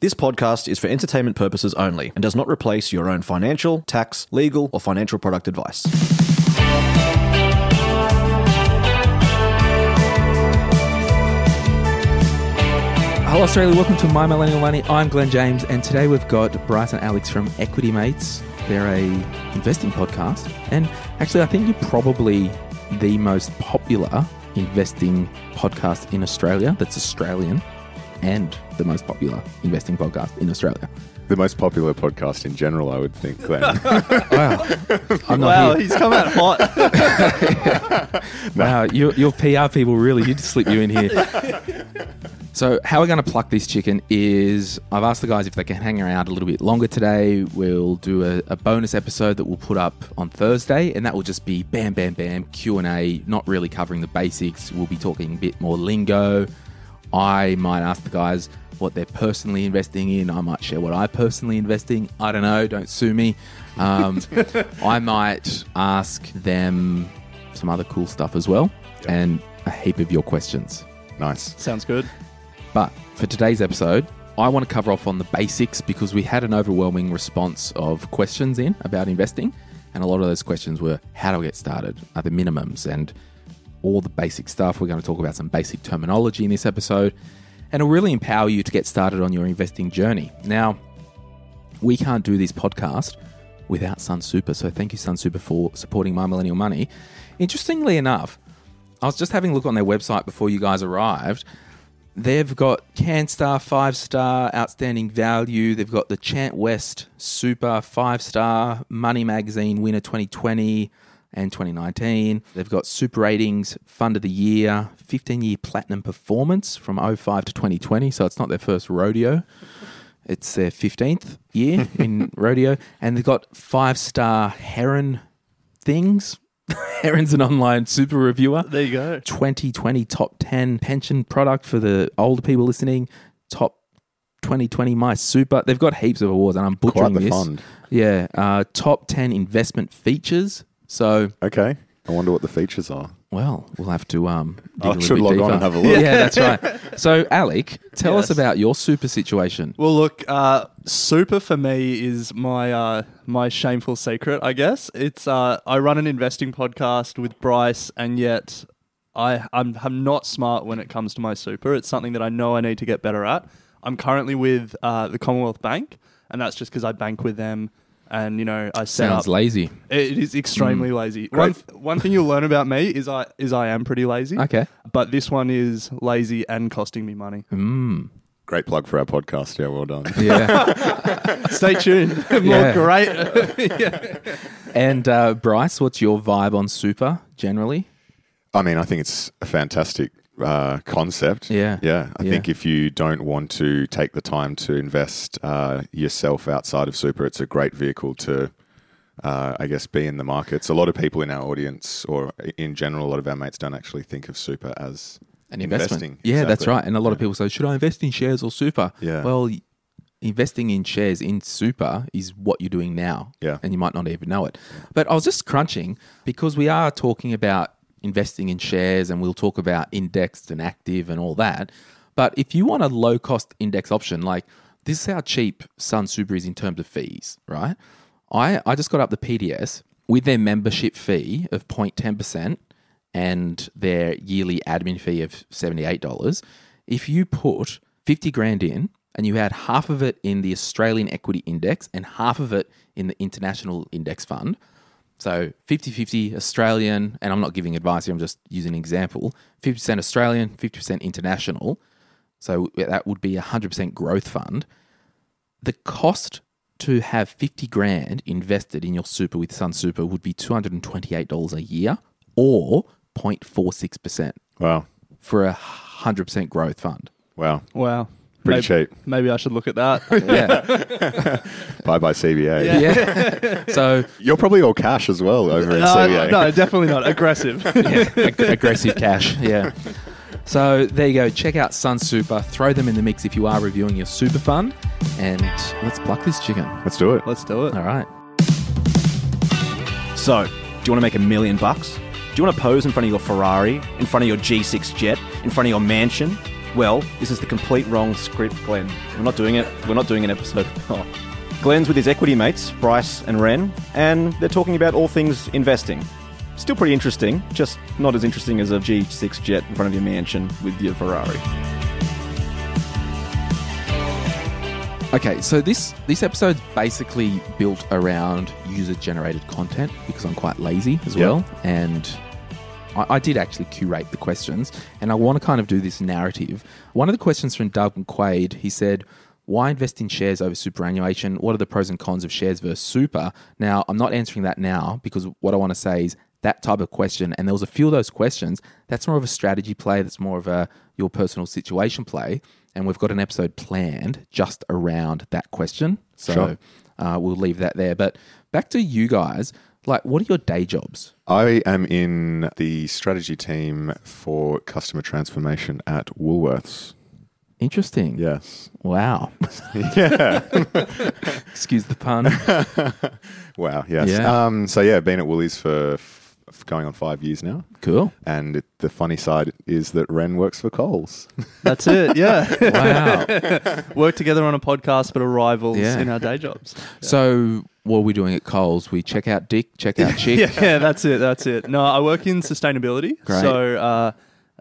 This podcast is for entertainment purposes only and does not replace your own financial, tax, legal, or financial product advice. Hello, Australia. Welcome to My Millennial Money. I'm Glen James, and today we've got Bryce and Alec from Equity Mates. They're a investing podcast, and actually, I think you're probably the most popular investing podcast in Australia. That's Australian, and the most popular investing podcast in Australia. The most popular podcast in general, I would think, Glen. Wow, I'm not Wow, here. he's come out hot. Wow, your, your PR people really did slip you in here. So, how we're going to pluck this chicken is I've asked the guys if they can hang around a little bit longer today. We'll do a, a bonus episode that we'll put up on Thursday, and that will just be bam, bam, bam, Q and A. Not really covering the basics. We'll be talking a bit more lingo. I might ask the guys what they're personally investing in. I might share what I personally investing. I don't know. Don't sue me. Um, I might ask them some other cool stuff as well, and a heap of your questions. nice. Sounds good. But for today's episode, I want to cover off on the basics because we had an overwhelming response of questions in about investing. And a lot of those questions were how do I get started? Are the minimums and all the basic stuff. We're going to talk about some basic terminology in this episode. And it'll really empower you to get started on your investing journey. Now, we can't do this podcast without Sun Super. So thank you, Sun Super, for supporting My Millennial Money. Interestingly enough, I was just having a look on their website before you guys arrived. They've got CanStar five star, outstanding value. They've got the Chant West Super five star, Money Magazine winner 2020 and 2019. They've got Super Ratings Fund of the Year, 15 year platinum performance from 05 to 2020. So it's not their first rodeo. It's their 15th year in rodeo. And they've got five star Heron things. Heron's an online super reviewer. There you go. 2020 top 10 pension product for the older people listening. Top 2020 My Super. They've got heaps of awards, and I'm butchering Quite the this. fund. Yeah. Uh, top 10 investment features. So, Okay. I wonder what the features are. well, we'll have to um. dig I a little should bit log on deeper. and have a look. Yeah, that's right. So, Alec, tell us Yes. about your super situation. Well, look, uh, super for me is my uh, my shameful secret. I guess it's uh, I run an investing podcast with Bryce, and yet I I'm, I'm not smart when it comes to my super. It's something that I know I need to get better at. I'm currently with uh, the Commonwealth Bank, and that's just because I bank with them. And you know, I set Sounds up. lazy. It is extremely lazy. One th- one thing you'll learn about me is I is I am pretty lazy. Okay. But this one is lazy and costing me money. Mm. Great plug for our podcast. Yeah, well done. Yeah. Stay tuned. More Yeah. great. and uh, Bryce, what's your vibe on super generally? I mean, I think it's a fantastic uh, concept. Yeah. Yeah. I Yeah. think if you don't want to take the time to invest uh, yourself outside of super, it's a great vehicle to, uh, I guess, be in the markets. A lot of people in our audience, or in general, a lot of our mates don't actually think of super as An investment. investing. Yeah, that's right. And a lot of people say, should I invest in shares or super? Yeah. Well, investing in shares in super is what you're doing now. Yeah. And you might not even know it. But I was just crunching because we are talking about investing in shares and we'll talk about indexed and active and all that. But if you want a low cost index option, like this is how cheap Sun Super is in terms of fees, right? I, I just got up the PDS with their membership fee of 0.10% and their yearly admin fee of $78. If you put 50 grand in and you had half of it in the Australian equity index and half of it in the international index fund, so 50 50 Australian, and I'm not giving advice here, I'm just using an example 50% Australian, 50% international. So that would be a 100% growth fund. The cost to have 50 grand invested in your super with Sun Super would be $228 a year or 0.46% Wow. for a 100% growth fund. Wow. Wow. Pretty maybe, cheap. Maybe I should look at that. Yeah. Bye bye CBA. yeah. So You're probably all cash as well over uh, at no, CBA. no, definitely not aggressive. ag- aggressive cash. Yeah. So there you go. Check out Sun Super. Throw them in the mix if you are reviewing your super fund, and let's pluck this chicken. Let's do it. Let's do it. All right. So, do you want to make a million bucks? Do you want to pose in front of your Ferrari, in front of your G6 jet, in front of your mansion? Well, this is the complete wrong script, Glen. We're not doing it. We're not doing an episode. Oh. Glenn's with his equity mates, Bryce and Ren, and they're talking about all things investing. Still pretty interesting, just not as interesting as a G6 jet in front of your mansion with your Ferrari. Okay, so this this episode's basically built around user generated content because I'm quite lazy as Yeah. well, and I, I did actually curate the questions, and I want to kind of do this narrative. One of the questions from Doug McQuaid, he said. Why invest in shares over superannuation? What are the pros and cons of shares versus super? Now, I'm not answering that now because what I want to say is that type of question, and there was a few of those questions. That's more of a strategy play. That's more of a your personal situation play, and we've got an episode planned just around that question. So Sure. uh, we'll leave that there. But back to you guys. Like, what are your day jobs? I am in the strategy team for customer transformation at Woolworths. Interesting. Yes. Wow. Yeah. Excuse the pun. wow. Yes. Yeah. Um, so yeah, been at Woolies for going on five years now, Cool. and it, the funny side is that Ren works for Coles. That's it. Yeah. Wow. Work together on a podcast, but are rivals Yeah. in our day jobs. So, what are we doing at Coles? We check out Dick, check out Chick. Yeah, that's it. That's it. No, I work in sustainability. Great. So, uh,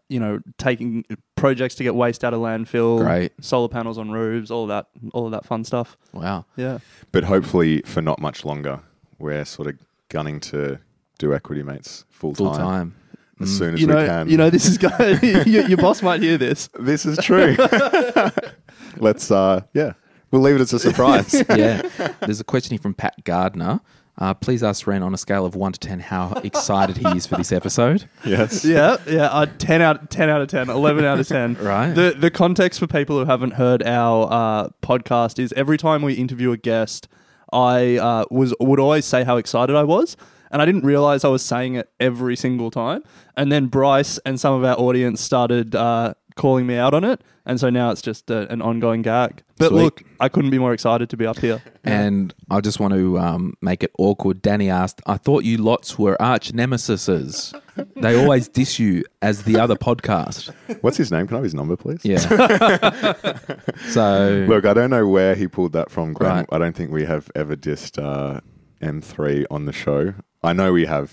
you know, taking projects to get waste out of landfill, Great. solar panels on roofs, all of that, all of that fun stuff. Wow. Yeah. but hopefully for not much longer. We're sort of gunning to do equity mates full time Full time. as soon as You we can. you know, this is going. your, your boss might hear this. this is true. Let's uh, yeah, we'll leave it as a surprise. yeah. There's a question here from Pat Gardner. Uh, please ask Ren on a scale of 1 to 10 how excited he is for this episode. yes. Yeah, yeah. Uh, 10 out 10 out of 10, 11 out of 10. Right. The the context for people who haven't heard our uh, podcast is every time we interview a guest, I uh, was would always say how excited I was, and I didn't realize I was saying it every single time. And then Bryce and some of our audience started uh, calling me out on it, and so now it's just uh an ongoing gag. But Sweet. look, I couldn't be more excited to be up here. And I just want to um, make it awkward. Danny asked, I thought you lots were arch nemesises. They always diss you as the other podcast. What's his name? Can I have his number, please? Yeah. so, Look, I don't know where he pulled that from, Glen. Right. I don't think we have ever dissed uh, M3 on the show. I know we have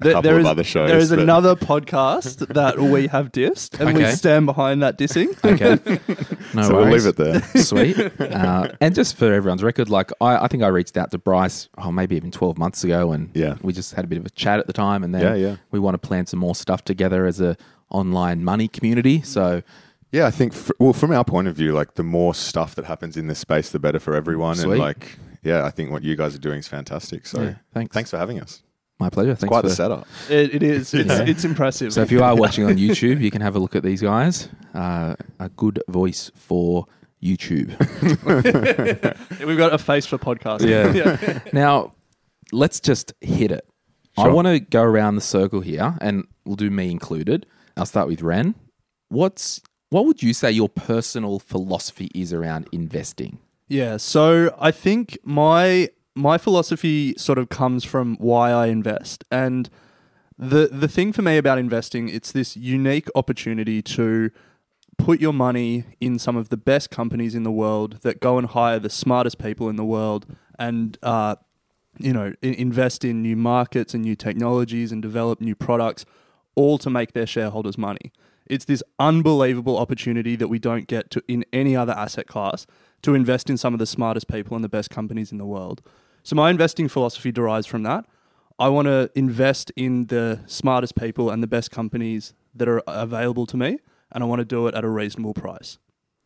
a There- couple there of is- other shows. There is but- another podcast that we have dissed, and we stand behind that dissing. okay. No So we'll leave it there. Sweet. Uh, and just for everyone's record, like I, I think I reached out to Bryce, oh, maybe even 12 months ago, and Yeah. we just had a bit of a chat at the time. And then Yeah, yeah. we want to plan some more stuff together as a online money community. So, Yeah, I think, f well, from our point of view, like the more stuff that happens in this space, the better for everyone. Sweet. And like, yeah, I think what you guys are doing is fantastic. So Yeah, thanks. thanks for having us. my pleasure. Thanks Quite for the setup. It, it is. It's, Yeah. it's impressive. So if you are watching on YouTube, you can have a look at these guys. Uh, a good voice for YouTube. We've got a face for podcasting. Yeah. now, let's just hit it. I Sure. want to go around the circle here, and we'll do me included. I'll start with Ren. What's what would you say your personal philosophy is around investing? Yeah, so I think my my philosophy sort of comes from why I invest. And the the thing for me about investing, it's this unique opportunity to put your money in some of the best companies in the world that go and hire the smartest people in the world and uh, you know i- invest in new markets and new technologies and develop new products all to make their shareholders money it's this unbelievable opportunity that we don't get to in any other asset class to invest in some of the smartest people and the best companies in the world. So my investing philosophy derives from that. I want to invest in the smartest people and the best companies that are available to me and i want to do it at a reasonable price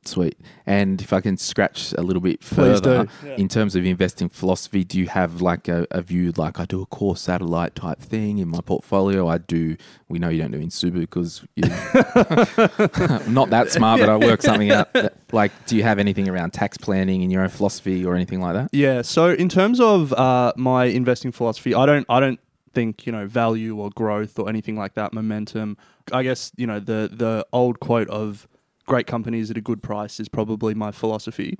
Sweet. And if I can scratch a little bit further, do. in terms of investing philosophy, do you have like a, a view like I do a core satellite type thing in my portfolio? I do. We know you don't do in super because you're not that smart, but I work something out. Like, do you have anything around tax planning in your own philosophy or anything like that? Yeah. So in terms of uh, my investing philosophy, I don't I don't think you know value or growth or anything like that. Momentum. I guess you know the the old quote of great companies at a good price is probably my philosophy.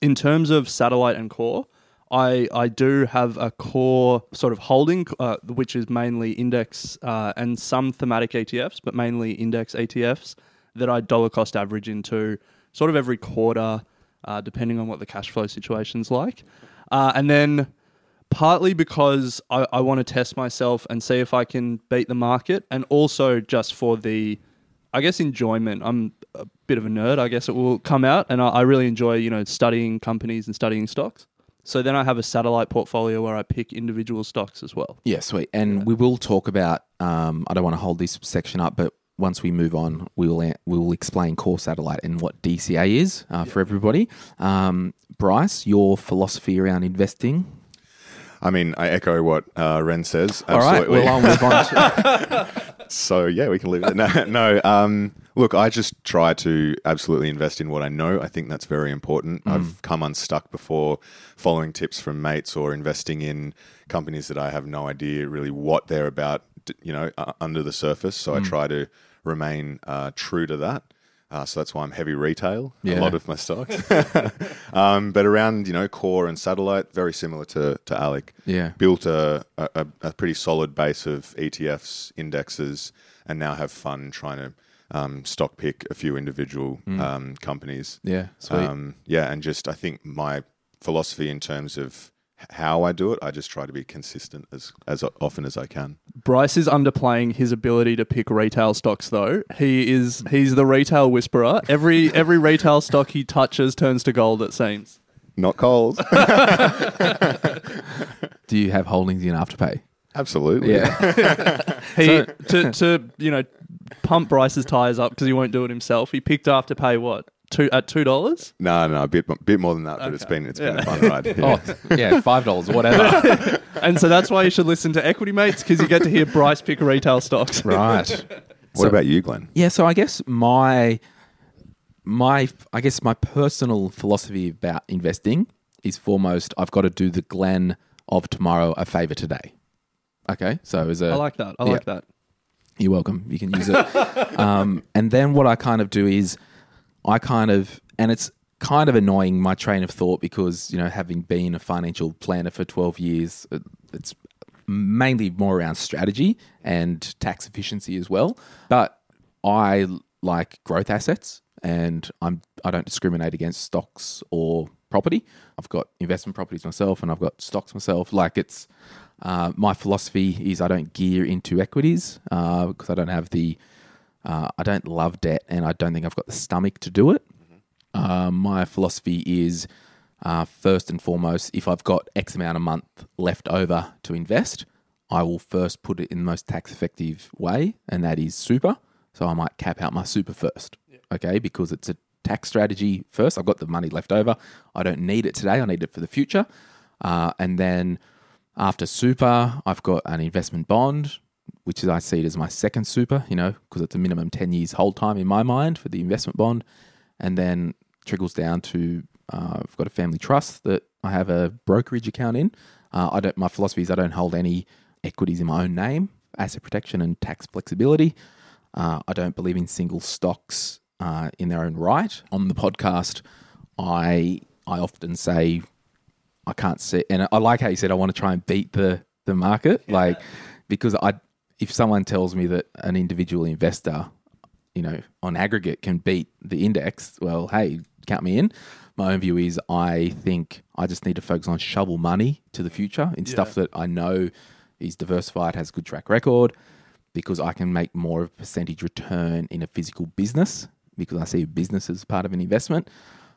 In terms of satellite and core, I I do have a core sort of holding, uh, which is mainly index uh, and some thematic ETFs, but mainly index ETFs that I dollar cost average into sort of every quarter, uh, depending on what the cash flow situation's like. Uh, and then partly because I, I want to test myself and see if I can beat the market, and also just for the, I guess, enjoyment. I'm a bit of a nerd, I guess it will come out, and I, I really enjoy, you know, studying companies and studying stocks. So then I have a satellite portfolio where I pick individual stocks as well. Yeah, sweet. And we will talk about. Um, I don't want to hold this section up, but once we move on, we will we will explain core satellite and what DCA is uh, for everybody. Um, Bryce, your philosophy around investing. I mean, I echo what uh, Ren says. All right, Absolutely. well I'll move on. To, So yeah, we can leave it. No, no. Um, look, I just try to absolutely invest in what I know. I think that's very important. I've come unstuck before, following tips from mates or investing in companies that I have no idea really what they're about. You know, uh, under the surface. So I try to remain uh, true to that. Uh, so that's why I'm heavy retail. Yeah. A lot of my stocks. um, but around you know core and satellite, very similar to to Alec yeah, built a, a, a pretty solid base of ETFs, indexes, and now have fun trying to um, stock pick a few individual um, companies. yeah, sweet. Um, yeah, and just I think my philosophy in terms of how I do it, I just try to be consistent as as often as I can. Bryce is underplaying his ability to pick retail stocks though. He is he's the retail whisperer. Every every retail stock he touches turns to gold it seems. Not Coles, Do you have holdings in Afterpay? absolutely. Yeah, He to to you know pump Bryce's tires up because he won't do it himself. He picked Afterpay what? Two at two dollars? No, no, a bit bit more than that, but it's Okay. been it's been Yeah. a fun ride. Yeah. oh yeah, five dollars, or whatever. And so that's why you should listen to Equity Mates because you get to hear Bryce pick retail stocks. right. what about you, Glen? Yeah, so I guess my my I guess my personal philosophy about investing is foremost I've got to do the Glen of tomorrow a favor today. Okay, so as a I like that. I Yeah. like that. You're welcome. You can use it. um, and then what I kind of do is I kind of, and it's kind of annoying my train of thought because, you know, having been a financial planner for 12 years, it- it's mainly more around strategy and tax efficiency as well. But I like growth assets and I'm, I don't discriminate against stocks or property. I've got investment properties myself and I've got stocks myself. Like it's, uh, my philosophy is I don't gear into equities uh, because I don't have the, uh, I don't love debt and I don't think I've got the stomach to do it. Uh, my philosophy is uh, first and foremost, if I've got X amount a month left over to invest, I will first put it in the most tax effective way, and that is super. So I might cap out my super first, okay, because it's a tax strategy first. I've got the money left over. I don't need it today, I need it for the future. Uh, and then after super, I've got an investment bond, which is I see it as my second super, you know, because it's a minimum 10 years hold time in my mind for the investment bond. And then trickles down to uh, I've got a family trust that I have a brokerage account in. Uh, I don't. My philosophy is I don't hold any equities in my own name, asset protection and tax flexibility. Uh, I don't believe in single stocks uh, in their own right. On the podcast, I I often say I can't see, and I like how you said I want to try and beat the the market, like because I if someone tells me that an individual investor, you know, on aggregate can beat the index, well, hey, count me in. My own view is I think I just need to focus on shovel money to the future in stuff that I know is diversified, has a good track record, because I can make more of a percentage return in a physical business because I see business as part of an investment.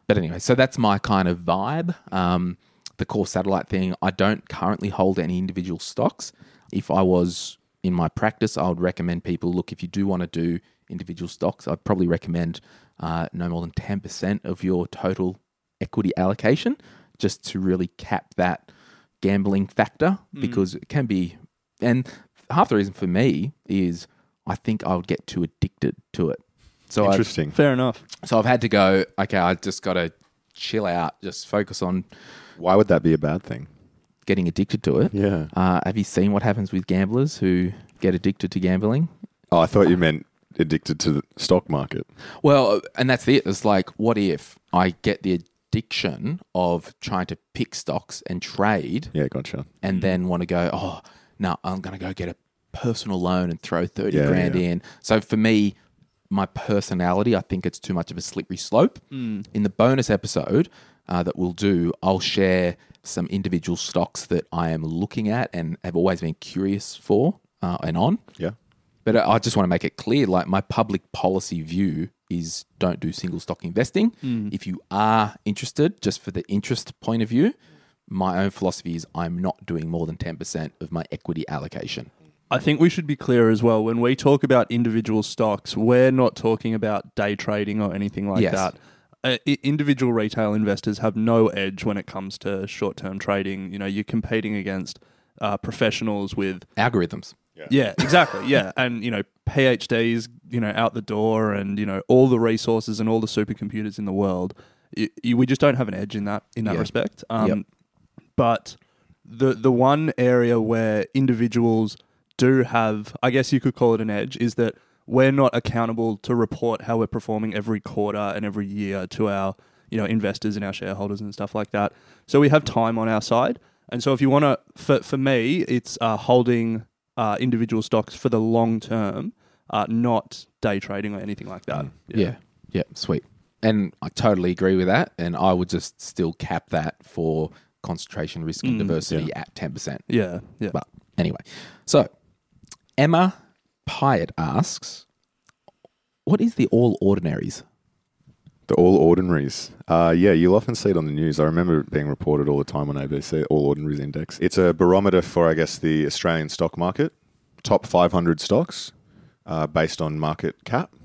But anyway, so that's my kind of vibe. Um, the core satellite thing, I don't currently hold any individual stocks. If I was in my practice, I would recommend people look, if you do want to do individual stocks, I'd probably recommend uh, no more than 10% of your total equity allocation, just to really cap that gambling factor because it can be. And half the reason for me is I think I would get too addicted to it. So I've, Interesting. Fair enough. so I've had to go, okay, I just got to chill out, just focus on Why would that be a bad thing? getting addicted to it. Yeah. Uh, have you seen what happens with gamblers who get addicted to gambling? Oh, I thought you meant addicted to the stock market. Well, and that's it. It's like, what if I get the addiction of trying to pick stocks and trade Yeah, gotcha. and then want to go, oh, no, I'm going to go get a personal loan and throw 30 Yeah, grand yeah. in. So for me, my personality, I think it's too much of a slippery slope. Mm. In the bonus episode uh, that we'll do, I'll share some individual stocks that I am looking at and have always been curious for uh, and on. Yeah. But I just want to make it clear like my public policy view is don't do single stock investing. If you are interested, just for the interest point of view, my own philosophy is I'm not doing more than 10% of my equity allocation. I think we should be clear as well. When we talk about individual stocks, we're not talking about day trading or anything like Yes. that. Uh, individual retail investors have no edge when it comes to short term trading. You know, you're competing against uh, professionals with Algorithms. Yeah, exactly. Yeah, and you know, PhDs, you know, out the door, and you know, all the resources and all the supercomputers in the world. Y y- we just don't have an edge in that in that Yeah. respect. Um, Yep. But the the one area where individuals do have, I guess you could call it an edge, is that we're not accountable to report how we're performing every quarter and every year to our you know investors and our shareholders and stuff like that. So we have time on our side. And so if you want to, for, for me, it's uh, holding uh, individual stocks for the long term, uh, not day trading or anything like that. Yeah. yeah. sweet. And I totally agree with that. And I would just still cap that for concentration risk and diversity at 10%. Yeah. Yeah. But anyway, so Emma Pyatt asks, what is the All Ordinaries? The All Ordinaries. Uh, yeah, you'll often see it on the news. I remember it being reported all the time on ABC, All Ordinaries Index. It's a barometer for, I guess, the Australian stock market, top 500 stocks uh, based on market cap.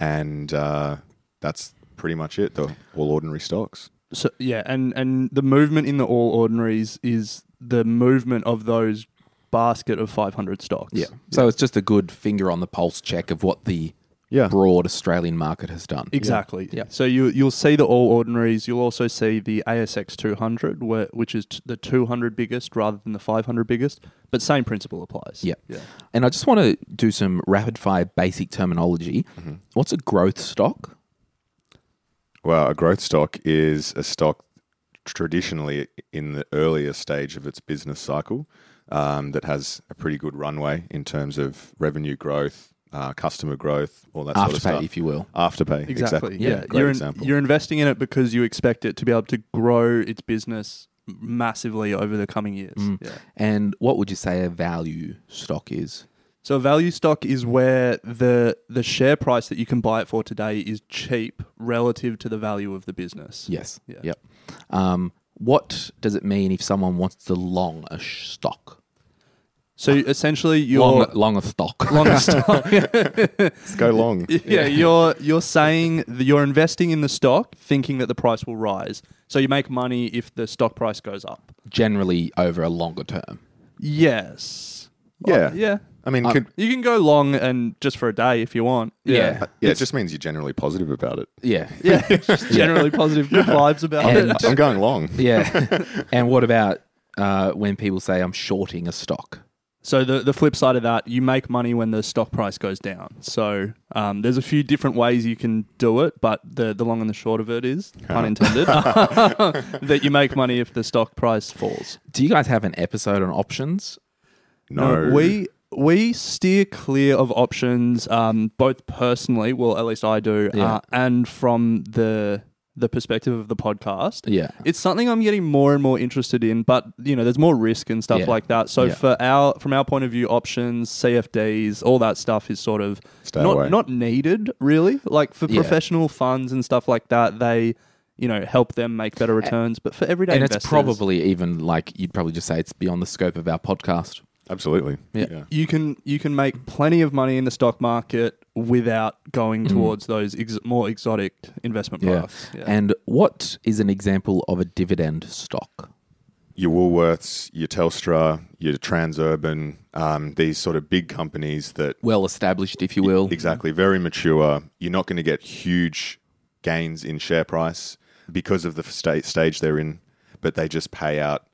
And uh, that's pretty much it, the All Ordinary stocks. So yeah, and and the movement in the all ordinaries is the movement of those basket of 500 stocks. Yeah. So it's just a good finger on the pulse check of what the Yeah. broad Australian market has done. Exactly. Yeah. So you you'll see the all ordinaries. You'll also see the ASX 200, where, which is t- the 200 biggest rather than the 500 biggest. But same principle applies. Yeah. Yeah. And I just want to do some rapid fire basic terminology. Mm-hmm. What's a growth stock? Well, a growth stock is a stock traditionally in the earlier stage of its business cycle um, that has a pretty good runway in terms of revenue growth, uh, customer growth, all that sort of Afterpay, stuff. if you will. Afterpay, Exactly. Yeah. great you're, in- example. you're investing in it because you expect it to be able to grow its business massively over the coming years. Mm. Yeah. And what would you say a value stock is? So a value stock is where the the share price that you can buy it for today is cheap relative to the value of the business. Yes. Yeah. Yep. Um, what does it mean if someone wants to long a sh- stock? So essentially, you're Long, long a stock. long a stock. Let's go long. yeah, you're you're saying that you're investing in the stock, thinking that the price will rise. So you make money if the stock price goes up. Generally over a longer term. Yes. Yeah. Well, yeah. I mean, Uh, could, You can go long and just for a day if you want. Yeah. uh, yeah, it just means you're generally positive about it. Yeah. Yeah. Just generally positive, good vibes about And- it. I'm going long. Yeah. and what about uh, when people say I'm shorting a stock? So the the flip side of that, you make money when the stock price goes down. So um, there's a few different ways you can do it, but the the long and the short of it is pun intended that you make money if the stock price falls. Do you guys have an episode on options? No, we we steer clear of options, um, both personally, well at least I do, Yeah. uh, and from the the perspective of the podcast. Yeah. It's something I'm getting more and more interested in, but you know, there's more risk and stuff Yeah. like that. So Yeah. for our from our point of view, options, CFDs, all that stuff is sort of Stay not away. not needed really. Like for Yeah. professional funds and stuff like that, they you know help them make better returns. But for everyday and investors, it's probably even like you'd probably just say it's beyond the scope of our podcast. absolutely. Yeah. you can you can make plenty of money in the stock market without going Mm. towards those ex- more exotic investment Yeah. paths. Yeah. And what is an example of a dividend stock? your Woolworths, your Telstra, your Transurban, um, these sort of big companies that Well established, if you will. exactly very mature. You're not going to get huge gains in share price because of the sta- stage they're in, but they just pay out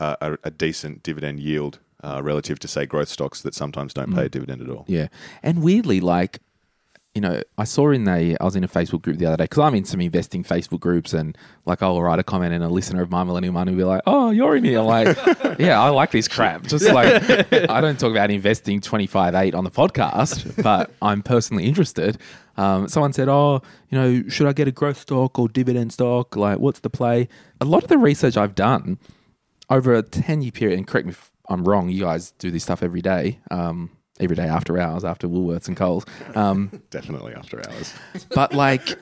uh, a, a decent dividend yield uh, relative to say growth stocks that sometimes don't pay a dividend at all. Yeah. And weirdly, like, you know, I saw in a, I was in a Facebook group the other day because I'm in some investing Facebook groups and like I'll write a comment and a listener of my Millennial Money will be like, oh, you're in here. Like, yeah, I like this crap. Just like, I don't talk about investing 25 8 on the podcast, but I'm personally interested. Um, someone said, oh, you know, should I get a growth stock or dividend stock? Like, what's the play? A lot of the research I've done over a 10 year period, and correct me if I'm wrong, you guys do this stuff every day, um, every day after hours, after Woolworths and Coles. Um, Definitely after hours. but like,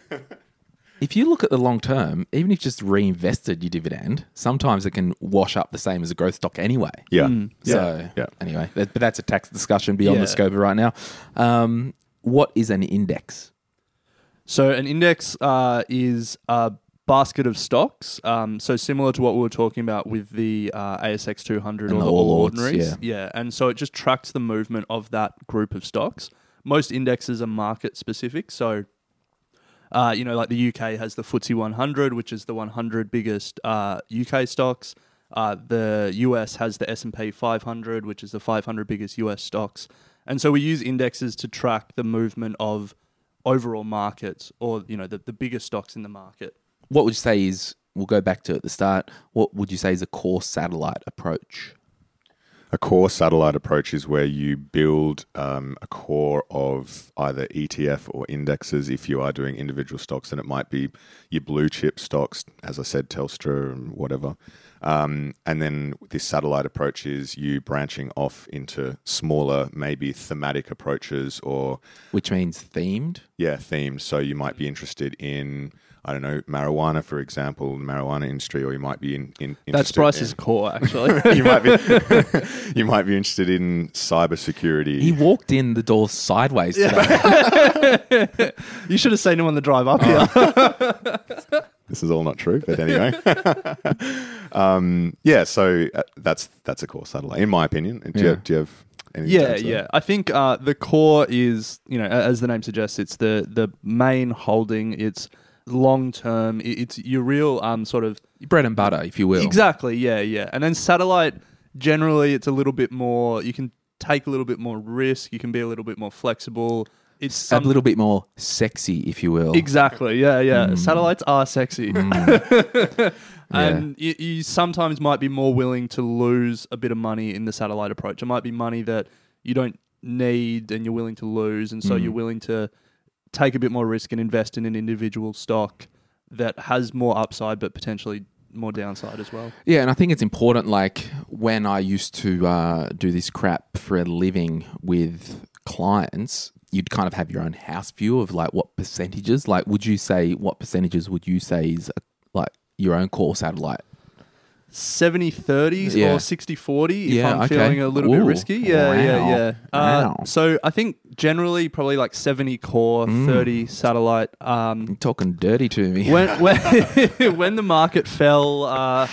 if you look at the long term, even if you just reinvested your dividend, sometimes it can wash up the same as a growth stock anyway. Yeah. So Yeah. anyway, that, but that's a tax discussion beyond Yeah. the scope of right now. Um, what is an index? So an index uh, is a basket of stocks. Um, so similar to what we were talking about with the uh, ASX 200 And or the All Ords, Ordinaries. yeah. And so it just tracks the movement of that group of stocks. Most indexes are market specific. So, uh, you know, like the UK has the FTSE 100, which is the 100 biggest uh, UK stocks. Uh, the US has the S&P 500, which is the 500 biggest US stocks. And so we use indexes to track the movement of overall markets or, you know, the, the biggest stocks in the market. What would you say is? We'll go back to at the start. What would you say is a core satellite approach? A core satellite approach is where you build um, a core of either ETF or indexes. If you are doing individual stocks, then it might be your blue chip stocks, as I said, Telstra and whatever. Um, and then this satellite approach is you branching off into smaller, maybe thematic approaches or Which means themed. yeah, themed. So you might be interested in I don't know marijuana, for example, the marijuana industry, or you might be in, in That's Bryce's in- core, actually. you might be you might be interested in cybersecurity. He walked in the door sideways today. you should have seen him on the drive up here. this is all not true, but anyway. um, yeah, so uh, that's that's a core satellite, in my opinion. Do, you, Yeah. do you have anything Yeah, add to that? yeah. I think uh, the core is, you know, as the name suggests, it's the the main holding. It's long term. It's your real um sort of Bread and butter, if you will. exactly. Yeah, yeah. And then satellite, generally, it's a little bit more. You can take a little bit more risk. You can be a little bit more flexible. It's a little bit more sexy, if you will. Exactly. Yeah, yeah. Mm. Satellites are sexy. and you, you sometimes might be more willing to lose a bit of money in the satellite approach. It might be money that you don't need and you're willing to lose. And so Mm. you're willing to take a bit more risk and invest in an individual stock that has more upside but potentially more downside as well. Yeah, and I think it's important. Like when I used to uh, do this crap for a living with clients, you'd kind of have your own house view of like what percentages. Like, would you say what percentages would you say is like your own core satellite? 70 30s Yeah. or 60 40 if Yeah, I'm okay. feeling a little bit risky. Yeah, yeah, wow, yeah. Uh, wow. so I think generally probably like 70 core, Mm. 30 satellite. Um, You're talking dirty to me. when when when the market fell uh,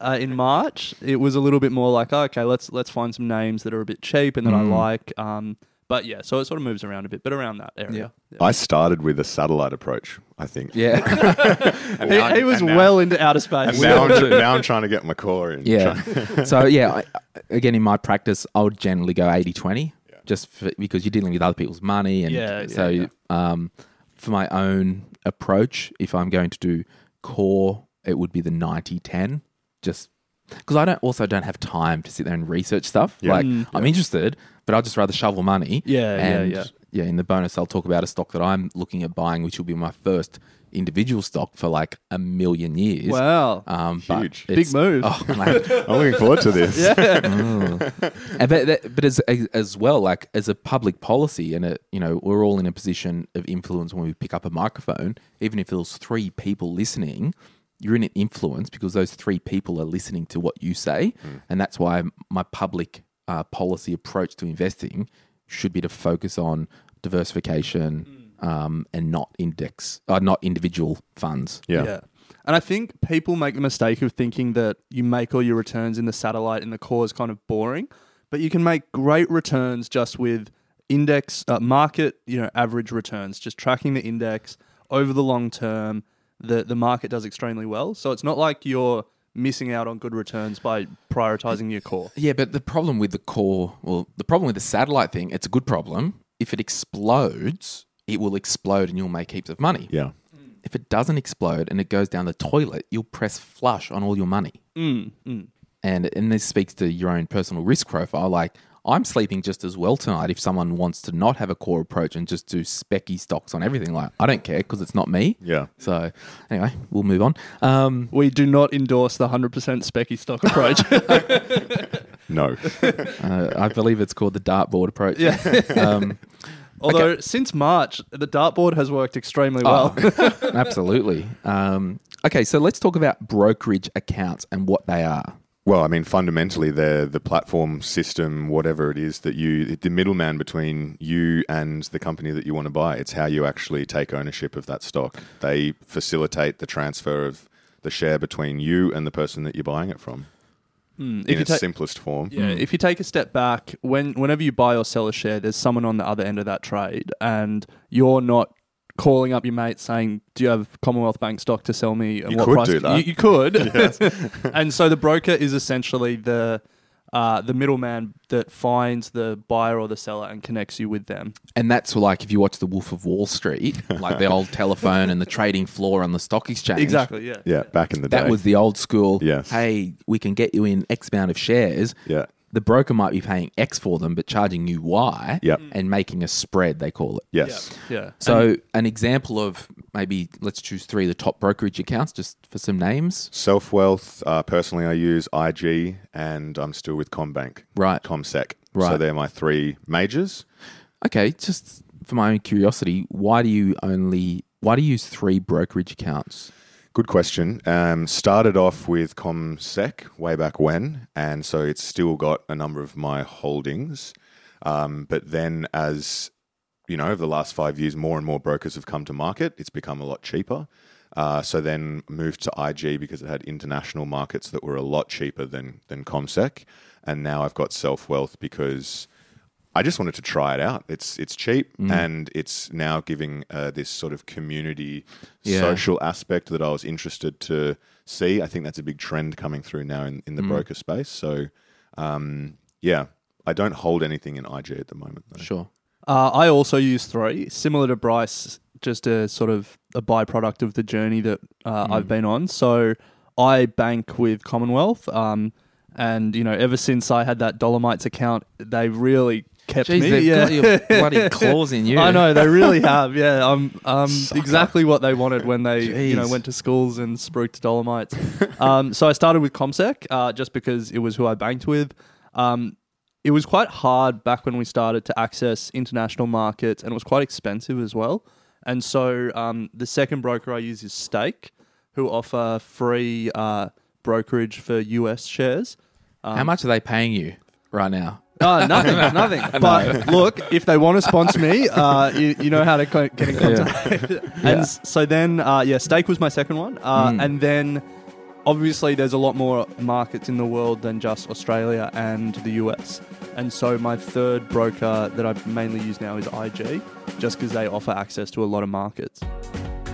uh, in March, it was a little bit more like, oh, okay, let's let's find some names that are a bit cheap and that I Mm. like. Um, but yeah, so it sort of moves around a bit, but around that area. Yeah. I started with a satellite approach, I think. yeah, And now- He, he was and now- well into outer space. And now I'm, now I'm trying to get my core in. yeah. So yeah, I, again in my practice, I would generally go 80-20 just for, because you're dealing with other people's money, and Yeah, yeah, so yeah. Um, for my own approach, if I'm going to do core, it would be the 90-10, just because I don't also don't have time to sit there and research stuff. Yeah. Like Mm, I'm interested, but I'd just rather shovel money. Yeah, yeah, and yeah. yeah. In the bonus, I'll talk about a stock that I'm looking at buying, which will be my first individual stock for like a million years. wow. Um, but Huge. Big move. Oh. I'm looking forward to this. And but, but as as well, like as a public policy, and a, you know, we're all in a position of influence when we pick up a microphone. Even if there's three people listening, you're in an influence because those three people are listening to what you say, and that's why my public uh, policy approach to investing should be to focus on diversification, um, and not index, uh, not individual funds. Yeah. And I think people make the mistake of thinking that you make all your returns in the satellite and the core is kind of boring, but you can make great returns just with index uh, market, you know, average returns, just tracking the index over the long term. The the market does extremely well, so it's not like you're missing out on good returns by prioritizing your core. Yeah, but the problem with the core, well, the problem with the satellite thing, it's a good problem. If it explodes, it will explode and you'll make heaps of money. Yeah. If it doesn't explode and it goes down the toilet, you'll press flush on all your money. Mm, mm. And and this speaks to your own personal risk profile. Like I'm sleeping just as well tonight if someone wants to not have a core approach and just do specky stocks on everything. Like I don't care because it's not me. Yeah. So anyway, we'll move on. Um, We do not endorse the 100% specky stock approach. No. uh, I believe it's called the dartboard approach. Yeah. Um, Although since March, the dartboard has worked extremely well. absolutely. Um, okay, so let's talk about brokerage accounts and what they are. Well, I mean, fundamentally, they're the platform system, whatever it is that you, the middleman between you and the company that you want to buy. It's how you actually take ownership of that stock. They facilitate the transfer of the share between you and the person that you're buying it from Hmm, if in you its take- simplest form. Yeah, if you take a step back, when whenever you buy or sell a share, there's someone on the other end of that trade, and you're not calling up your mate saying, "Do you have Commonwealth Bank stock to sell me?" And You what could price? do that. You, you could. and so the broker is essentially the uh, the middleman that finds the buyer or the seller and connects you with them. And that's like if you watch The Wolf of Wall Street, like the old telephone and the trading floor on the stock exchange. Exactly. Yeah. Yeah, back in the day. That was the old school. Yes. Hey, we can get you in X amount of shares. Yeah. The broker might be paying X for them, but charging you Y. Yep. And making a spread, they call it. Yes. Yeah. So, an example of maybe let's choose three of the top brokerage accounts just for some names. Self wealth. Uh, personally, I use IG, and I'm still with Combank. Right. Comsec. So Right. they're my three majors. Okay, just for my own curiosity, why do you only why do you use three brokerage accounts? Good question. Um, started off with ComSec way back when, and so it's still got a number of my holdings. Um, but then, as you know, over the last five years, more and more brokers have come to market. It's become a lot cheaper. Uh, so then moved to IG because it had international markets that were a lot cheaper than than ComSec, and now I've got Self Wealth because I just wanted to try it out. It's it's cheap and it's now giving uh, this sort of community Yeah. social aspect that I was interested to see. I think that's a big trend coming through now in, in the broker space. So um, yeah, I don't hold anything in IG at the moment. Though. Sure. Uh, I also use three, similar to Bryce, just a sort of a byproduct of the journey that uh, I've been on. So I bank with Commonwealth, um, and you know, ever since I had that Dollarmites account, they've really kept Jeez, me. they've yeah. got your bloody claws in you. I know they really have. Yeah, I'm um, exactly what they wanted when they you know went to schools and spruiked Dollarmites. um, so I started with Comsec uh, just because it was who I banked with. Um, it was quite hard back when we started to access international markets, and it was quite expensive as well. And so um, the second broker I use is Stake, who offer free uh, brokerage for US shares. How much are they paying you right now? Oh, nothing, nothing. But look, if they want to sponsor me, uh, you, you know how to co- get in contact. and s- so then, uh, yeah, Stake was my second one. Uh, And then, obviously, there's a lot more markets in the world than just Australia and the US. And so my third broker that I mainly use now is IG, just because they offer access to a lot of markets.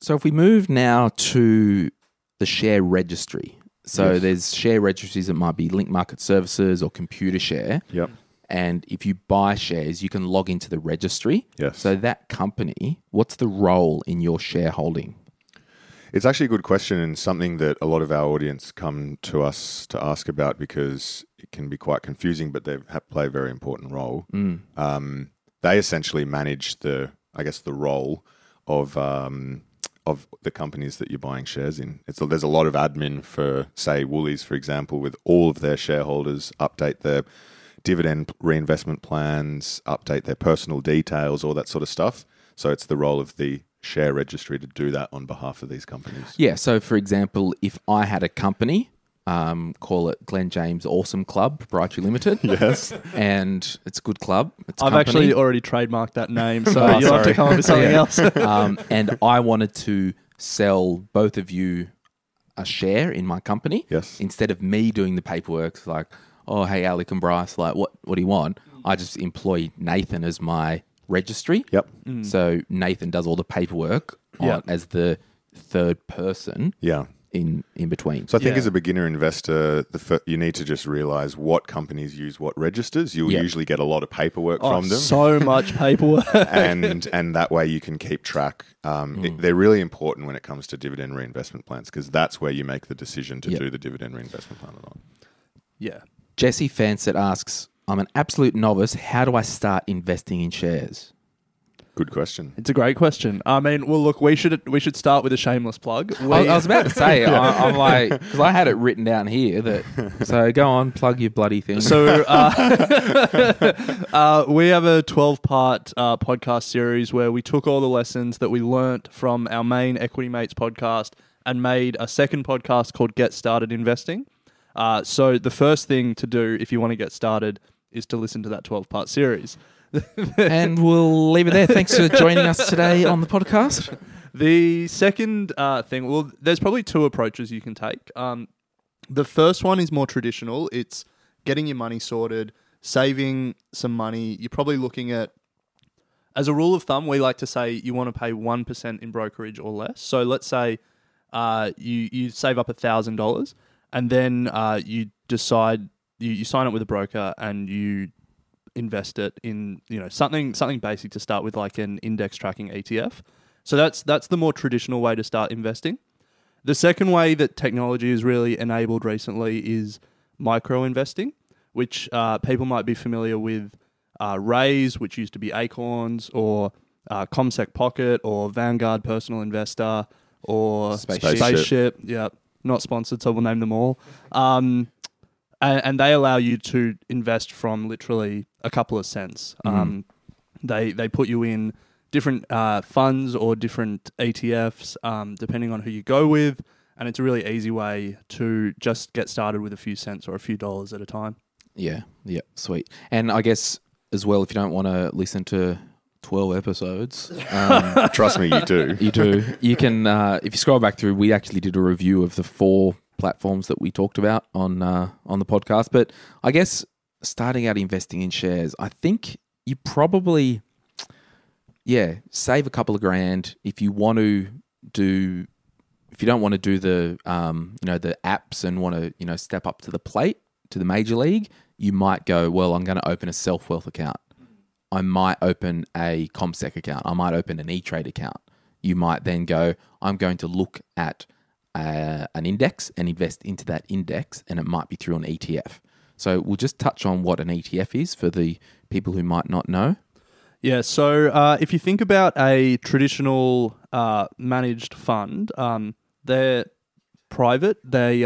So if we move now to the share registry. So Yes. there's share registries that might be Link Market Services or Computershare. Yep. And if you buy shares, you can log into the registry. Yes. So that company, what's the role in your shareholding? It's actually a good question and something that a lot of our audience come to us to ask about because it can be quite confusing, but they play a very important role. Um, they essentially manage the, I guess, the role of um, of the companies that you're buying shares in. It's there's a lot of admin for say Woolies, for example, with all of their shareholders update their dividend reinvestment plans, update their personal details, all that sort of stuff. So it's the role of the share registry to do that on behalf of these companies. Yeah. So, for example, if I had a company, um, call it Glen James Awesome Club Proprietary Limited. Yes. And it's a good club. It's a I've company. actually already trademarked that name, so Oh, you'll have to come up with something else. um, and I wanted to sell both of you a share in my company. Yes. Instead of me doing the paperwork, like, oh, hey, Alec and Bryce, like, what, what do you want? I just employ Nathan as my registry. Yep. So Nathan does all the paperwork on, Yep. as the third person Yeah. In in between. So I think Yeah. as a beginner investor, the fir- you need to just realize what companies use what registers. You'll Yeah. usually get a lot of paperwork Oh, from them. so much paperwork. and and that way you can keep track. Um, Hmm. it- they're really important when it comes to dividend reinvestment plans because that's where you make the decision to Yep. do the dividend reinvestment plan or not. yeah. Jesse Fansett asks, I'm an absolute novice. How do I start investing in shares? Good question. It's a great question. I mean, well, look, we should we should start with a shameless plug. We, I, I was about to say, I, I'm like, because I had it written down here that. So go on, plug your bloody thing. So uh, uh, we have a 12 part uh, podcast series where we took all the lessons that we learnt from our main Equity Mates podcast and made a second podcast called Get Started Investing. Uh, so the first thing to do if you want to get started is to listen to that 12 part series. And we'll leave it there. Thanks for joining us today on the podcast. The second uh, thing, well, there's probably two approaches you can take. Um, the first one is more traditional. It's getting your money sorted, saving some money. You're probably looking at, as a rule of thumb, we like to say you want to pay one percent in brokerage or less. So let's say uh, you you save up thousand dollars, and then uh, you decide you, you sign up with a broker and you invest it in you know something something basic to start with, like an index tracking ETF. So that's that's the more traditional way to start investing. The second way that technology has really enabled recently is micro investing, which uh, people might be familiar with uh, Raiz, which used to be Acorns, or uh, CommSec Pocket, or Vanguard Personal Investor, or Spaceship. Spaceship. Yeah, not sponsored, so we'll name them all. Um, and, and they allow you to invest from literally a couple of cents. Um, they they put you in different uh, funds or different ETFs, um, depending on who you go with, and it's a really easy way to just get started with a few cents or a few dollars at a time. Yeah, yeah, sweet. And I guess as well, if you don't want to listen to 12 episodes, um, Trust me, you do. you do. You can, uh, if you scroll back through, we actually did a review of the four platforms that we talked about on uh, on the podcast. But I guess starting out investing in shares, I think you probably, yeah, save a couple of grand if you want to do. If you don't want to do the, um, you know, the apps and want to, you know, step up to the plate to the major league, you might go, well, I'm going to open a SelfWealth account. I might open a CommSec account. I might open an E Trade account. You might then go, I'm going to look at uh, an index and invest into that index, and it might be through an ETF. So we'll just touch on what an ETF is for the people who might not know. Yeah, so uh, if you think about a traditional uh, managed fund, um, they're private. They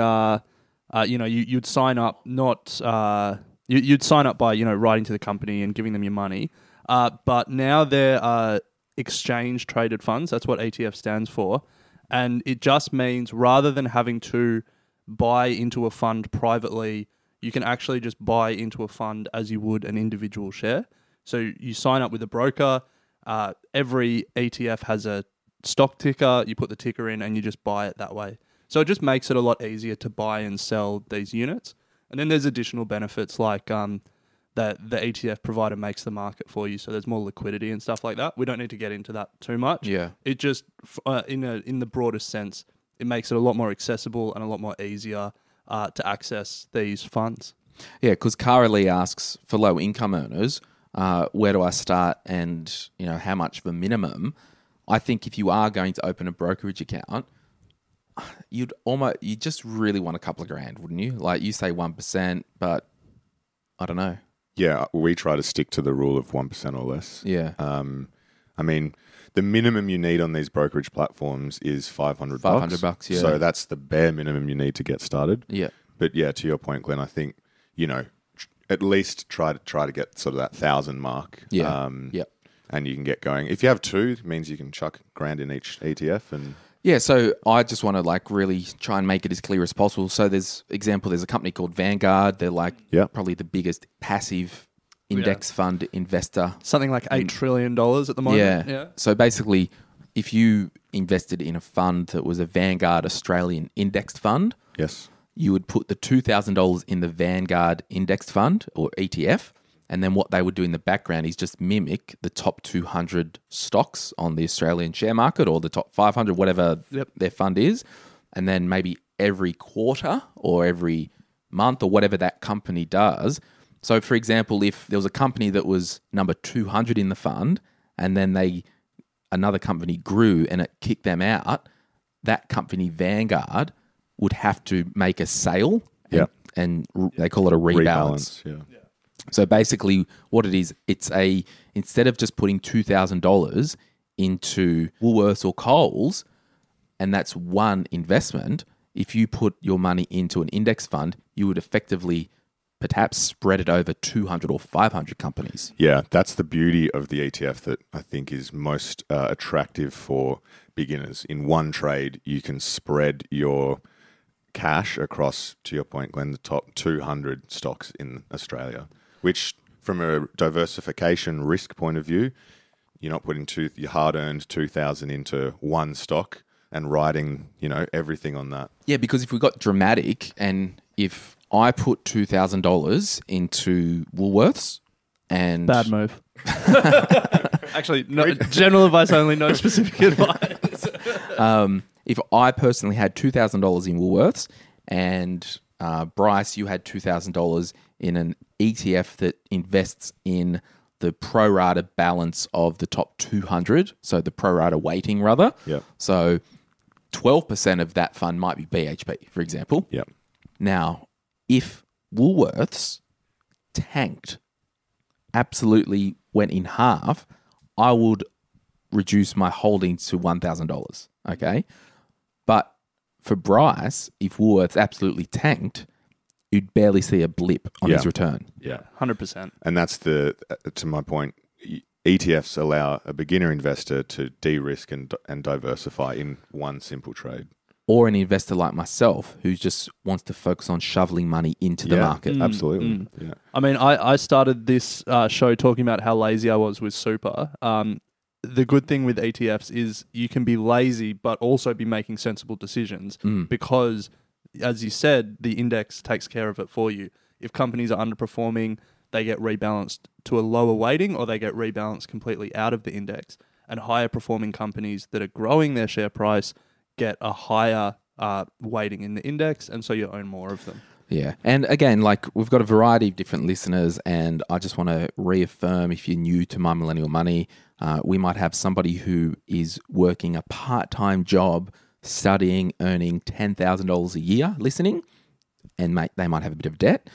uh, you know, you, you'd sign up not, uh, you, you'd sign up by, you know, writing to the company and giving them your money. Uh, but now there are exchange traded funds. That's what ETF stands for. And it just means rather than having to buy into a fund privately, you can actually just buy into a fund as you would an individual share. So you sign up with a broker. Uh, every ETF has a stock ticker. You put the ticker in and you just buy it that way. So it just makes it a lot easier to buy and sell these units. And then there's additional benefits like um, that the ETF provider makes the market for you. So there's more liquidity and stuff like that. We don't need to get into that too much. Yeah. It just, uh, in a in the broadest sense, it makes it a lot more accessible and a lot more easier uh, to access these funds. Yeah, because Cara Lee asks for low income earners, uh, where do I start and you know how much of a minimum? I think if you are going to open a brokerage account, you'd almost you just really want a couple of grand, wouldn't you? Like you say one percent, but I don't know. Yeah, we try to stick to the rule of one percent or less. Yeah, Um, I mean, the minimum you need on these brokerage platforms is 500 500 bucks, yeah. So that's the bare minimum you need to get started. Yeah. But yeah, to your point, Glenn, I think, you know, tr- at least try to try to get sort of that thousand mark. Yeah. Um, Yep. And you can get going. If you have two, it means you can chuck grand in each ETF and Yeah, so I just want to like really try and make it as clear as possible. So there's example, there's a company called Vanguard. They're like Yeah. probably the biggest passive index fund investor. Something like eight trillion dollars at the moment. Yeah. yeah. So basically, if you invested in a fund that was a Vanguard Australian indexed fund, yes. you would put the $2,000 in the Vanguard indexed fund or ETF. And then what they would do in the background is just mimic the top 200 stocks on the Australian share market or the top 500, whatever Yep. their fund is. And then maybe every quarter or every month or whatever that company does. So, for example, if there was a company that was number 200 in the fund and then they another company grew and it kicked them out, that company Vanguard would have to make a sale. And, Yeah. and r- they call it a rebalance. Rebalance. Yeah. So basically, what it is, it's a instead of just putting two thousand dollars into Woolworths or Coles, and that's one investment. If you put your money into an index fund, you would effectively perhaps spread it over two hundred or five hundred companies. Yeah, that's the beauty of the ETF that I think is most uh, attractive for beginners. In one trade, you can spread your cash across, to your point, Glenn, the top 200 stocks in Australia, which, from a diversification risk point of view, you're not putting two, your hard-earned 2,000 into one stock and riding, you know, everything on that. Yeah, because if we got dramatic and if I put two thousand dollars into Woolworths and Bad move. Actually, no, general advice only, no specific advice. um, if I personally had two thousand dollars in Woolworths and uh, Bryce, you had two thousand dollars in an ETF that invests in the pro rata balance of the top two hundred, so the pro rata weighting rather. Yeah. So twelve percent of that fund might be BHP, for example. Yeah. Now, if Woolworths tanked, absolutely went in half, I would reduce my holdings to one thousand dollars. Okay, but for Bryce, if Woolworths absolutely tanked, you'd barely see a blip on his return. Yeah. Hundred percent. And that's the, uh, to my point, e- ETFs allow a beginner investor to de-risk and, and diversify in one simple trade. Or an investor like myself who just wants to focus on shoveling money into the Yeah, market. Absolutely. Yeah. I mean, I, I started this uh, show talking about how lazy I was with super. Um, the good thing with ETFs is you can be lazy, but also be making sensible decisions because, as you said, the index takes care of it for you. If companies are underperforming, they get rebalanced to a lower weighting or they get rebalanced completely out of the index. And higher performing companies that are growing their share price get a higher uh, weighting in the index, and so you own more of them. Yeah. And again, like we've got a variety of different listeners, and I just want to reaffirm if you're new to My Millennial Money, uh, we might have somebody who is working a part time job, studying, earning $10,000 a year listening, and mate, they might have a bit of debt.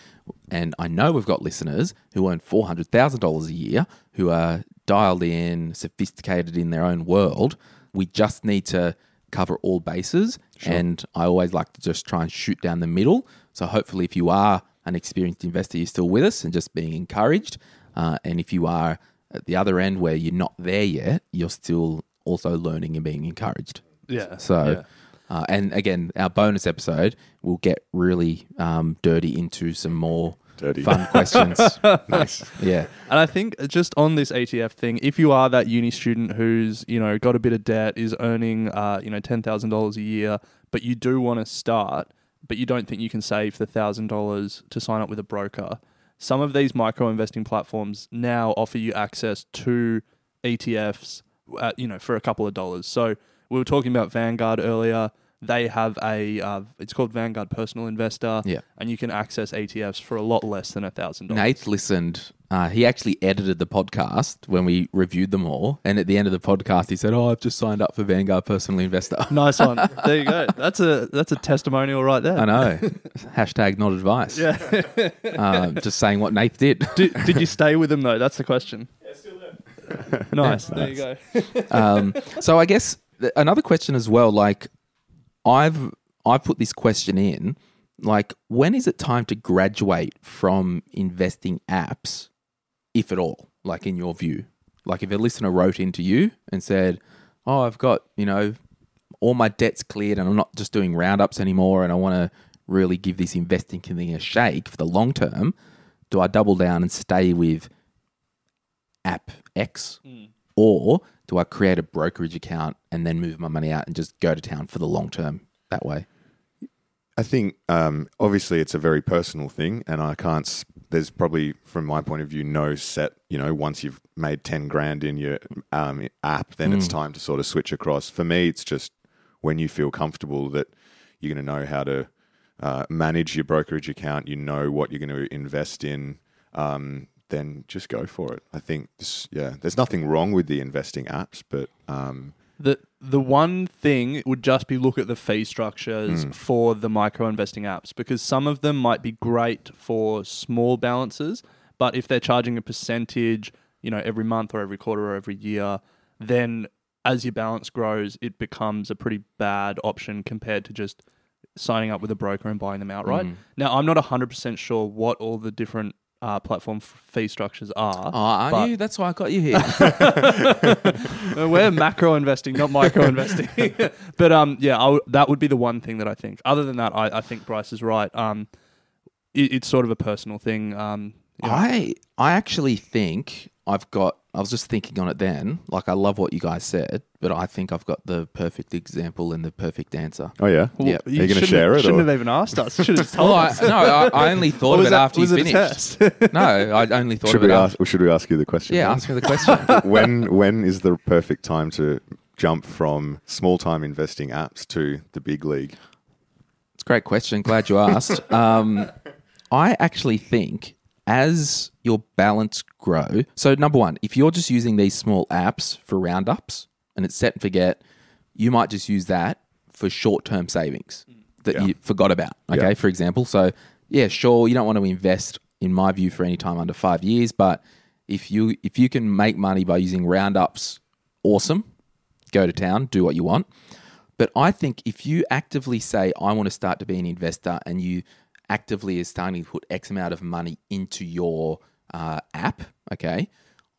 And I know we've got listeners who earn $400,000 a year who are dialed in, sophisticated in their own world. We just need to cover all bases. And I always like to just try and shoot down the middle. So hopefully, if you are an experienced investor, you're still with us and just being encouraged. Uh, and if you are at the other end where you're not there yet, you're still also learning and being encouraged. Yeah. So, uh, and again, our bonus episode will get really um, dirty into some more Dirty. fun questions. Nice. yeah. And I think just on this ETF thing, if you are that uni student who's you know got a bit of debt, is earning uh, you know ten thousand dollars a year, but you do want to start, but you don't think you can save the thousand dollars to sign up with a broker. Some of these micro investing platforms now offer you access to ETFs, at, you know, for a couple of dollars. So we were talking about Vanguard earlier. They have a uh, it's called Vanguard Personal Investor, Yeah. and you can access ETFs for a lot less than a thousand dollars. Nate listened. Uh, he actually edited the podcast when we reviewed them all. And at the end of the podcast, he said, Oh, I've just signed up for Vanguard Personal Investor. Nice one. There you go. That's a that's a testimonial right there. I know. Hashtag not advice. Yeah. uh, just saying what Nate did. Did, did you stay with him though? That's the question. nice. There you go. um, so I guess th- another question as well. Like, I've I've put this question in. Like, when is it time to graduate from investing apps, if at all? Like, in your view, like if a listener wrote into you and said, "Oh, I've got you know all my debts cleared, and I'm not just doing roundups anymore, and I want to really give this investing thing a shake for the long term." Do I double down and stay with app X, mm. or do I create a brokerage account and then move my money out and just go to town for the long term that way? I think um, obviously it's a very personal thing, and I can't. There's probably, from my point of view, no set. You know, once you've made ten grand in your um, app, then it's time to sort of switch across. For me, it's just when you feel comfortable that you're going to know how to uh, manage your brokerage account, you know what you're going to invest in, um, then just go for it. I think, this, yeah, there's nothing wrong with the investing apps, but um, The the one thing would just be look at the fee structures for the micro investing apps because some of them might be great for small balances, but if they're charging a percentage, you know, every month or every quarter or every year, then as your balance grows, it becomes a pretty bad option compared to just signing up with a broker and buying them outright. Now, I'm not 100% sure what all the different uh, platform f- fee structures are. Oh, aren't but- you? That's why I got you here. We're macro investing, not micro investing. but um, yeah, I w- that would be the one thing that I think. Other than that, I, I think Bryce is right. Um, it, it's sort of a personal thing. Um, you know. I I actually think I've got. I was just thinking on it then. Like I love what you guys said, but I think I've got the perfect example and the perfect answer. oh yeah, Yeah. Are you going to shouldn't- share it? Shouldn't or- have even asked us. Should have just told Oh, I, us. no, I, I only Or thought of was it that- after you was it a finished. test? no, I only thought should of we it ask? after. Or should we ask you the question? Yeah, then? ask me the question. when when is the perfect time to jump from small time investing apps to the big league? It's a great question. Glad you asked. Um, I actually think as your balance grow. So number one, if you're just using these small apps for roundups and it's set and forget, you might just use that for short term savings mm. that Yeah. you forgot about. Okay, Yeah. for example. So yeah, sure, you don't want to invest, in my view, for any time under five years, but if you if you can make money by using roundups, awesome. Go to town, do what you want. But I think if you actively say, I want to start to be an investor, and you actively is starting to put X amount of money into your uh, app, okay,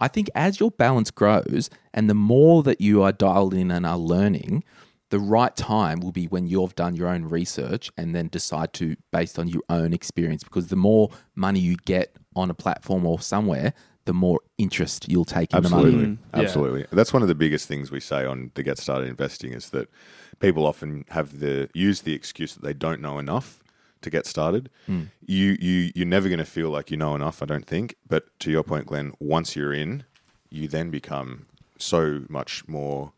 I think as your balance grows and the more that you are dialed in and are learning, the right time will be when you've done your own research and then decide to, based on your own experience, because the more money you get on a platform or somewhere, the more interest you'll take in the money. Absolutely, Yeah. absolutely. That's one of the biggest things we say on the Get Started Investing is that people often have the use the excuse that they don't know enough to get started. Hmm. You you you're never going to feel like you know enough, I don't think. But to your point, Glenn, once you're in, you then become so much more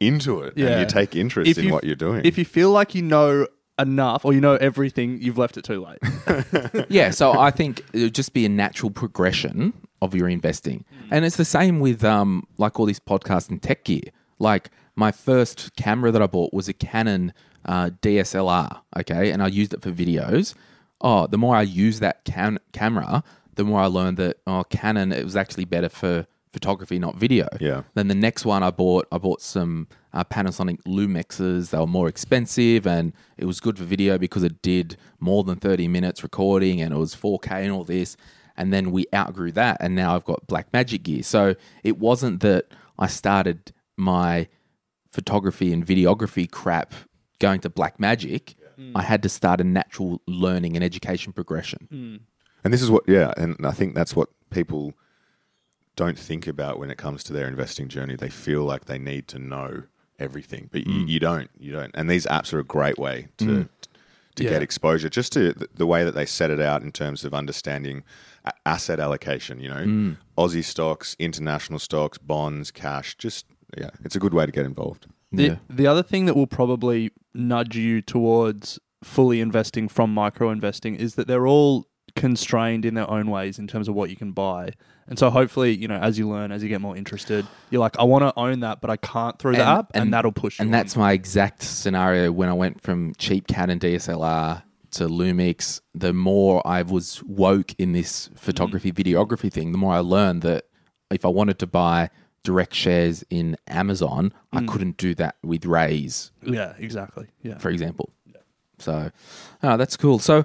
into it, and you take interest If in you- what you're doing. If you feel like you know enough or you know everything, you've left it too late. yeah, so I think it would just be a natural progression of your investing. And it's the same with um like all these podcasts and tech gear. Like my first camera that I bought was a Canon uh, DSLR, okay, and I used it for videos. Oh, the more I used that cam- camera, the more I learned that oh, Canon it was actually better for photography, not video. Yeah. Then the next one I bought, I bought some uh, Panasonic Lumixes. They were more expensive, and it was good for video because it did more than thirty minutes recording, and it was 4K and all this. And then we outgrew that, and now I've got Blackmagic gear. So it wasn't that I started my photography and videography crap going to Blackmagic. I had to start a natural learning and education progression. Hmm. And this is what, yeah, and I think that's what people don't think about when it comes to their investing journey. They feel like they need to know everything, but you, hmm. you don't. You don't. And these apps are a great way to hmm. to Yeah. get exposure, just to the, the way that they set it out in terms of understanding a- asset allocation. You know, Aussie stocks, international stocks, bonds, cash. Just yeah, it's a good way to get involved. The, Yeah. the other thing that will probably nudge you towards fully investing from micro investing is that they're all constrained in their own ways in terms of what you can buy. And so hopefully, you know, as you learn, as you get more interested, you're like, I want to own that, but I can't through that up, and, that'll push you. And on. that's my exact scenario when I went from cheap Canon DSLR to Lumix. The more I was woke in this mm-hmm. photography videography thing, the more I learned that if I wanted to buy direct shares in Amazon, I couldn't do that with Raiz, Yeah, exactly. Yeah. for example. Yeah. So, oh, that's cool. So,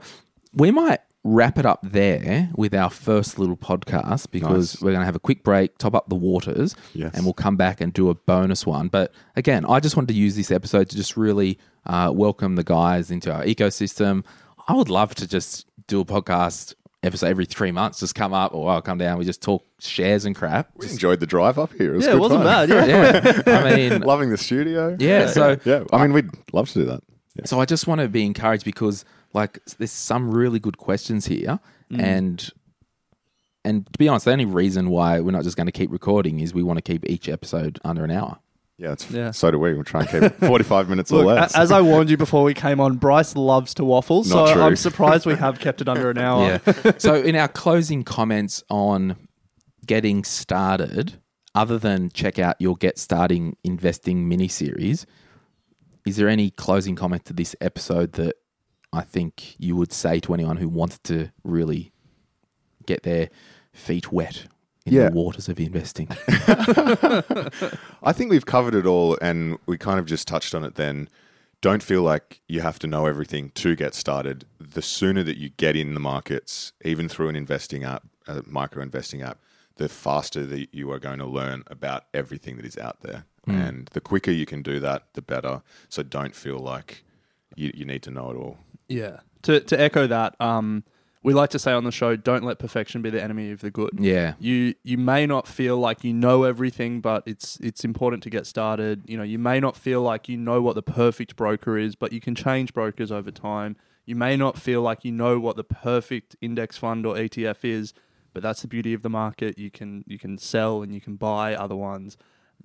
we might wrap it up there with our first little podcast because Nice. we're going to have a quick break, top up the waters, Yes. and we'll come back and do a bonus one. But again, I just wanted to use this episode to just really uh, welcome the guys into our ecosystem. I would love to just do a podcast episode every three months, just come up or I'll come down. We just talk shares and crap. We enjoyed the drive up here. It was Yeah, good it wasn't fun. bad. Yeah. yeah, I mean, Loving the studio. Yeah, so- yeah, I mean, we'd love to do that. Yeah. So I just want to be encouraged because like there's some really good questions here mm. and and to be honest, the only reason why we're not just going to keep recording is we want to keep each episode under an hour. Yeah, it's, Yeah. so do we. We'll try and keep it 45 minutes or less. as I warned you before we came on, Bryce loves to waffle, so true. I'm surprised we have kept it under an hour. Yeah. so in our closing comments on getting started, other than check out your Get Starting Investing mini series, is there any closing comment to this episode that I think you would say to anyone who wants to really get their feet wet in Yeah. the waters of investing? I think we've covered it all, and we kind of just touched on it then. Don't feel like you have to know everything to get started. The sooner that you get in the markets, even through an investing app, a micro investing app, the faster that you are going to learn about everything that is out there. And the quicker you can do that, the better. So don't feel like you, you need to know it all. Yeah. To to echo that, um, we like to say on the show, don't let perfection be the enemy of the good. Yeah. You you may not feel like you know everything, but it's it's important to get started. You know, you may not feel like you know what the perfect broker is, but you can change brokers over time. You may not feel like you know what the perfect index fund or ETF is, but that's the beauty of the market. You can you can sell and you can buy other ones.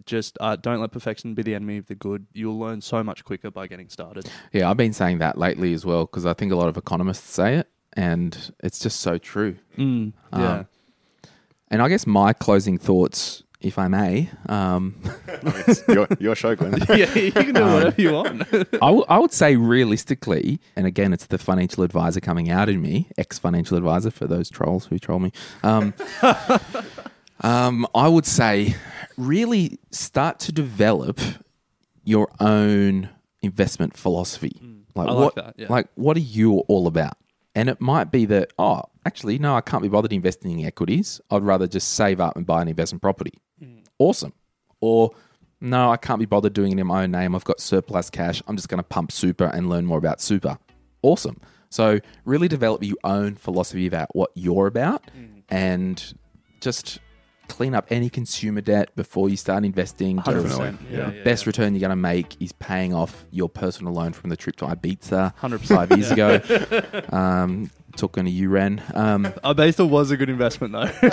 Just uh, don't let perfection be the enemy of the good. You'll learn so much quicker by getting started. Yeah, I've been saying that lately as well because I think a lot of economists say it, and it's just so true. Mm, yeah. Um, And I guess my closing thoughts, if I may, um, It's your, your show, Glenn. yeah, you can do whatever you want. I, w- I would say realistically, and again, it's the financial advisor coming out in me, ex financial advisor for those trolls who troll me. Um, um, I would say really start to develop your own investment philosophy. Like I like what, that, yeah. like what are you all about? And it might be that, oh, actually, no, I can't be bothered investing in equities. I'd rather just save up and buy an investment property. Mm. Awesome. Or no, I can't be bothered doing it in my own name. I've got surplus cash. I'm just going to pump super and learn more about super. Awesome. So, really develop your own philosophy about what you're about mm. and just clean up any consumer debt before you start investing. Hundred percent. Yeah. Yeah, yeah, Best return you're going to make is paying off your personal loan from the trip to Ibiza 100%, five years ago. Um, took on a UREN. Um, Ibiza was a good investment though.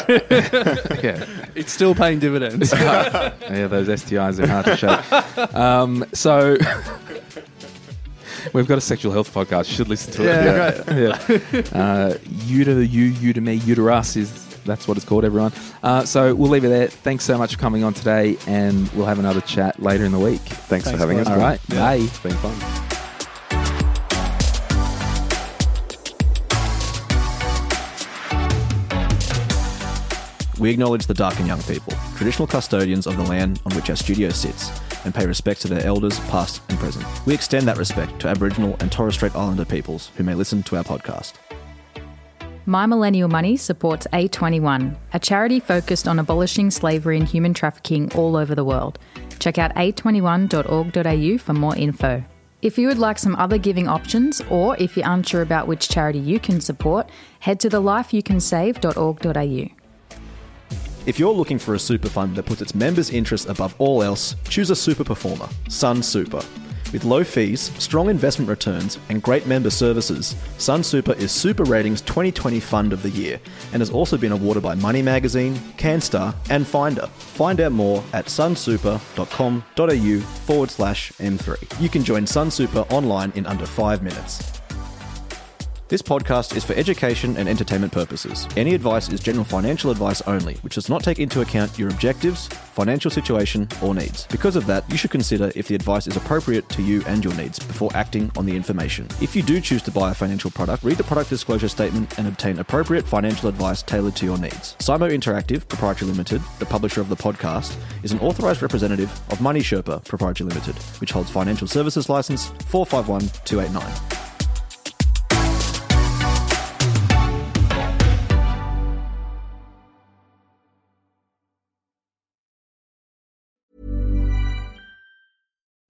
yeah. it's still paying dividends. yeah, those STIs are hard to shake. Um, so we've got a sexual health podcast. You should listen to it. Yeah. Uh, you to you, you to me, you to us is that's what it's called, everyone. Uh, so we'll leave it there. Thanks so much for coming on today, and we'll have another chat later in the week. Thanks, for having us. Glenn. All right, Yeah, bye. It's been fun. We acknowledge the Darkinjung people, traditional custodians of the land on which our studio sits, and pay respect to their elders, past and present. We extend that respect to Aboriginal and Torres Strait Islander peoples who may listen to our podcast. My Millennial Money supports A21, a charity focused on abolishing slavery and human trafficking all over the world. Check out a21.org.au for more info. If you would like some other giving options, or if you're unsure about which charity you can support, head to thelifeyoucansave.org.au. If you're looking for a super fund that puts its members' interests above all else, choose a super performer, Sunsuper. With low fees, strong investment returns, and great member services, Sunsuper is SuperRatings 2020 Fund of the Year and has also been awarded by Money Magazine, CanStar, and Finder. Find out more at sunsuper.com.au forward slash M3. You can join Sunsuper online in under five minutes. This podcast is for education and entertainment purposes. Any advice is general financial advice only, which does not take into account your objectives, financial situation, or needs. Because of that, you should consider if the advice is appropriate to you and your needs before acting on the information. If you do choose to buy a financial product, read the product disclosure statement and obtain appropriate financial advice tailored to your needs. Simo Interactive Proprietary Limited, the publisher of the podcast, is an authorized representative of Money Sherpa Proprietary Limited, which holds financial services license 451289.